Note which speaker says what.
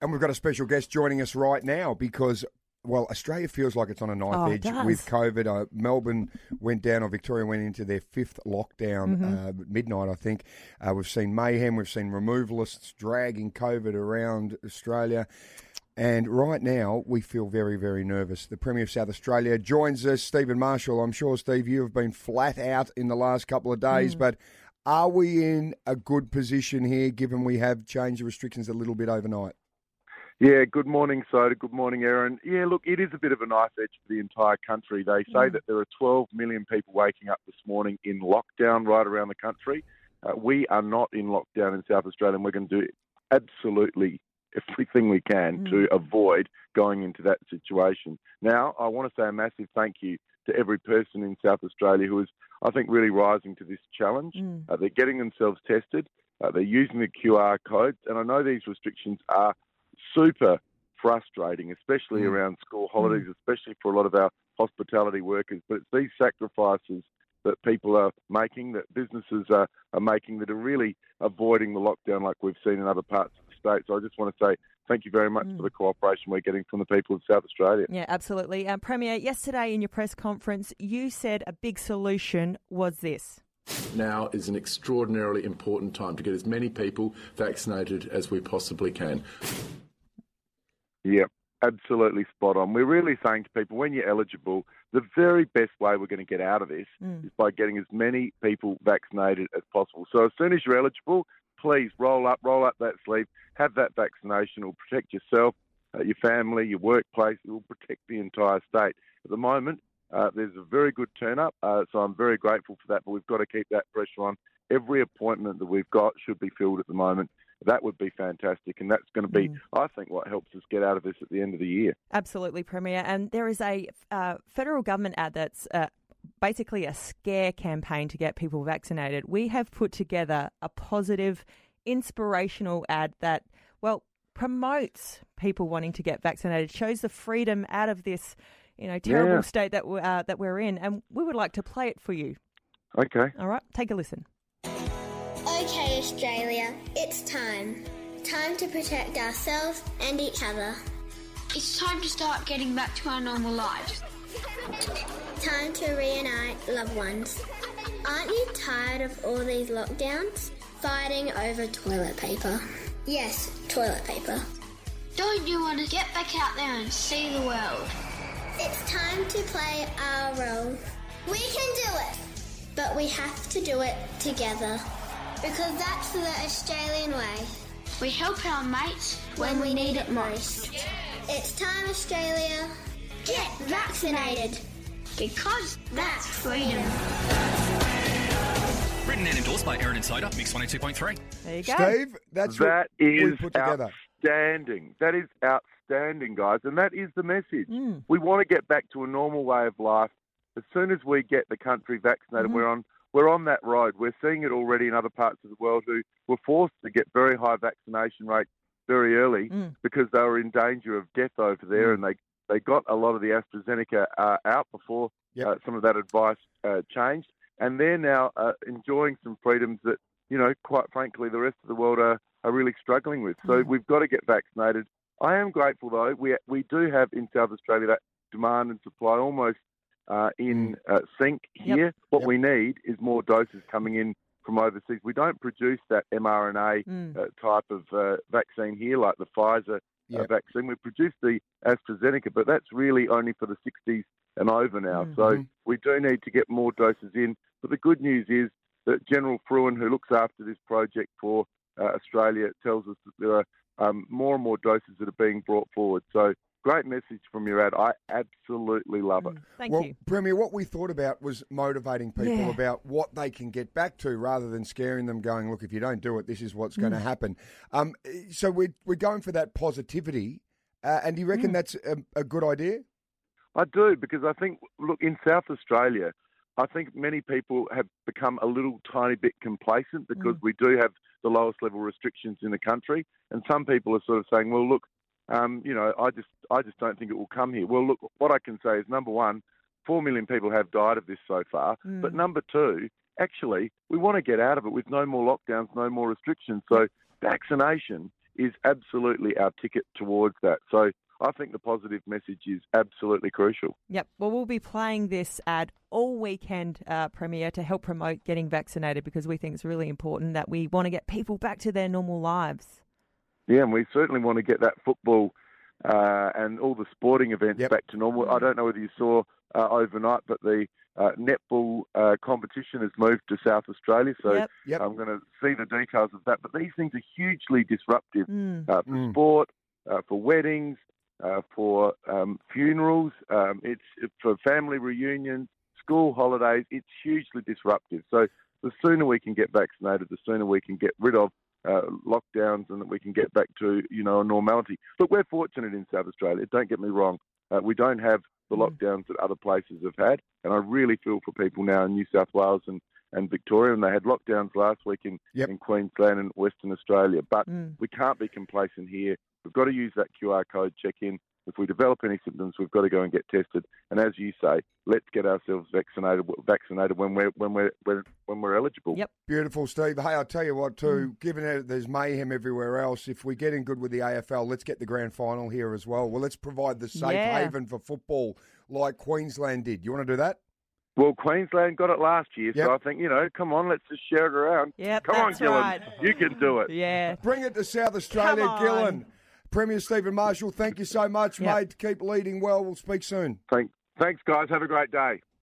Speaker 1: And we've got a special guest joining us right now because, well, Australia feels like it's on a knife
Speaker 2: Oh,
Speaker 1: edge with COVID. Uh, Melbourne went down, or Victoria went into their fifth lockdown
Speaker 2: Mm-hmm.
Speaker 1: uh, midnight, I think. Uh, we've seen mayhem, we've seen removalists dragging COVID around Australia. And right now, we feel very, very nervous. The Premier of South Australia joins us, Stephen Marshall. I'm sure, Steve, you have been flat out in the last couple of days,
Speaker 2: Mm.
Speaker 1: but are we in a good position here, given we have changed the restrictions a little bit overnight?
Speaker 3: Yeah, good morning, Soda. Good morning, Aaron. Yeah, look, it is a bit of a knife edge for the entire country. They say that there are 12 million people waking up this morning in lockdown right around the country. Uh, we are not in lockdown in South Australia, and we're going to do absolutely everything we can to avoid going into that situation. Now, I want to say a massive thank you to every person in South Australia who is, I think, really rising to this challenge.
Speaker 2: Mm.
Speaker 3: Uh, they're getting themselves tested. Uh, they're using the QR codes, and I know these restrictions are super frustrating, especially
Speaker 1: Mm.
Speaker 3: around school holidays, especially for a lot of our hospitality workers. But it's these sacrifices that people are making, that businesses are, are making, that are really avoiding the lockdown like we've seen in other parts of the state. So I just want to say thank you very much for the cooperation we're getting from the people of South Australia.
Speaker 2: Yeah, absolutely. Um, Premier, yesterday in your press conference, you said a big solution was this.
Speaker 4: Now is an extraordinarily important time to get as many people vaccinated as we possibly can.
Speaker 3: Yeah, absolutely spot on. We're really saying to people when you're eligible, the very best way we're going to get out of this is by getting as many people vaccinated as possible. So as soon as you're eligible, please roll up, roll up that sleeve, have that vaccination. It will protect yourself, uh, your family, your workplace. It will protect the entire state. At the moment, uh, there's a very good turn up, uh, so I'm very grateful for that. But we've got to keep that pressure on. Every appointment that we've got should be filled at the moment. That would be fantastic, and that's going to be, I think, what helps us get out of this at the end of the year.
Speaker 2: Absolutely, Premier. And there is a uh, federal government ad that's uh, basically a scare campaign to get people vaccinated. We have put together a positive, inspirational ad that, well, promotes people wanting to get vaccinated, shows the freedom out of this, you know, terrible
Speaker 3: Yeah.
Speaker 2: state that we- uh, that we're in, and we would like to play it for you.
Speaker 3: Okay.
Speaker 2: All right, take a listen.
Speaker 5: Australia, it's time. Time to protect ourselves and each other.
Speaker 6: It's time to start getting back to our normal lives.
Speaker 5: Time to reunite loved ones. Aren't you tired of all these lockdowns? Fighting over toilet paper. Yes, toilet paper.
Speaker 6: Don't you want to get back out there and see the world?
Speaker 5: It's time to play our role. We can do it! But we have to do it together. Because that's the Australian way.
Speaker 6: We help our mates
Speaker 5: when we need it most. It's time, Australia. Get vaccinated.
Speaker 6: because that's freedom.
Speaker 7: Written and endorsed by Aaron and Soda, Mix 102.3.
Speaker 2: There you go.
Speaker 1: Steve, that's
Speaker 3: That
Speaker 1: what we put together.
Speaker 3: outstanding. That is outstanding, guys, and that is the message.
Speaker 2: Mm.
Speaker 3: We want to get back to a normal way of life. As soon as we get the country vaccinated, we're on we're on that road. We're seeing it already in other parts of the world who were forced to get very high vaccination rates very early
Speaker 2: Mm.
Speaker 3: because they were in danger of death over there, and they they got a lot of the AstraZeneca uh, out before
Speaker 1: Yep.
Speaker 3: uh, some of that advice uh, changed, and they're now uh, enjoying some freedoms that you know, quite frankly, the rest of the world are, are really struggling with. So we've got to get vaccinated. I am grateful though. We we do have in South Australia that demand and supply almost uh, in uh, sync
Speaker 2: Yep.
Speaker 3: here. What
Speaker 1: Yep.
Speaker 3: we need is more doses coming in from overseas. We don't produce that mRNA
Speaker 2: Mm.
Speaker 3: uh, type of uh, vaccine here, like the Pfizer uh,
Speaker 1: Yep.
Speaker 3: vaccine. We produce the AstraZeneca, but that's really only for the 60s and over now.
Speaker 2: Mm.
Speaker 3: So
Speaker 1: Mhm.
Speaker 3: we do need to get more doses in. But the good news is that General Frewen, who looks after this project for uh, Australia, tells us that there are um, more and more doses that are being brought forward. So great message from your ad. I absolutely love it.
Speaker 2: Mm. Thank
Speaker 1: well,
Speaker 2: you.
Speaker 1: Premier, what we thought about was motivating people
Speaker 2: Yeah.
Speaker 1: about what they can get back to rather than scaring them, going, look, if you don't do it, this is what's
Speaker 2: Mm.
Speaker 1: going to happen. Um, so we're, we're going for that positivity. Uh, and do you
Speaker 2: Mm.
Speaker 1: reckon that's a, a good idea?
Speaker 3: I do because I think, look, in South Australia, I think many people have become a little tiny bit complacent because we do have the lowest level restrictions in the country, and some people are sort of saying, "Well, look, um, you know, I just, I just don't think it will come here." Well, look, what I can say is, number one, four million people have died of this so far, but number two, actually, we want to get out of it with no more lockdowns, no more restrictions. So vaccination is absolutely our ticket towards that. So I think the positive message is absolutely crucial.
Speaker 2: Yep. Well, we'll be playing this ad all weekend, uh, Premier, to help promote getting vaccinated because we think it's really important that we want to get people back to their normal lives.
Speaker 3: Yeah, and we certainly want to get that football uh, and all the sporting events
Speaker 1: Yep.
Speaker 3: back to normal. I don't know whether you saw uh, overnight, but the uh, netball uh, competition has moved to South Australia, so
Speaker 2: Yep.
Speaker 1: Yep.
Speaker 3: I'm going to see the details of that. But these things are hugely disruptive
Speaker 2: Mm.
Speaker 3: uh, for
Speaker 1: Mm.
Speaker 3: sport, uh, for weddings, uh, for um, funerals. Um, it's for family reunions, school holidays. It's hugely disruptive. So the sooner we can get vaccinated, the sooner we can get rid of uh, lockdowns and that we can get back to you know a normality. Look, we're fortunate in South Australia. Don't get me wrong. Uh, we don't have the
Speaker 2: Mm.
Speaker 3: lockdowns that other places have had, and I really feel for people now in New South Wales and, and Victoria. And they had lockdowns last week in,
Speaker 1: Yep.
Speaker 3: in Queensland and Western Australia. But
Speaker 2: Mm.
Speaker 3: we can't be complacent here. We've got to use that QR code check in. If we develop any symptoms, we've got to go and get tested. And as you say, let's get ourselves vaccinated vaccinated when we're when we're when, when we're eligible.
Speaker 2: Yep.
Speaker 1: Beautiful, Steve. Hey, I'll tell you what, too, mm. given that there's mayhem everywhere else, if we get in good with the AFL, let's get the grand final here as well. Well, let's provide the safe
Speaker 2: Yeah.
Speaker 1: haven for football like Queensland did. You want to do that?
Speaker 3: Well, Queensland got it last year,
Speaker 1: Yep.
Speaker 3: so I think you know, come on, let's just share it around.
Speaker 2: Yep,
Speaker 3: come
Speaker 2: that's
Speaker 3: on, Gillon,
Speaker 2: right.
Speaker 3: you can do it.
Speaker 2: Yeah.
Speaker 1: Bring it to South Australia,
Speaker 2: Come on.
Speaker 1: Gillon. Premier Stephen Marshall, thank you so much,
Speaker 2: Yep.
Speaker 1: mate. Keep leading well. We'll speak soon.
Speaker 3: Thank, thanks, guys. Have a great day.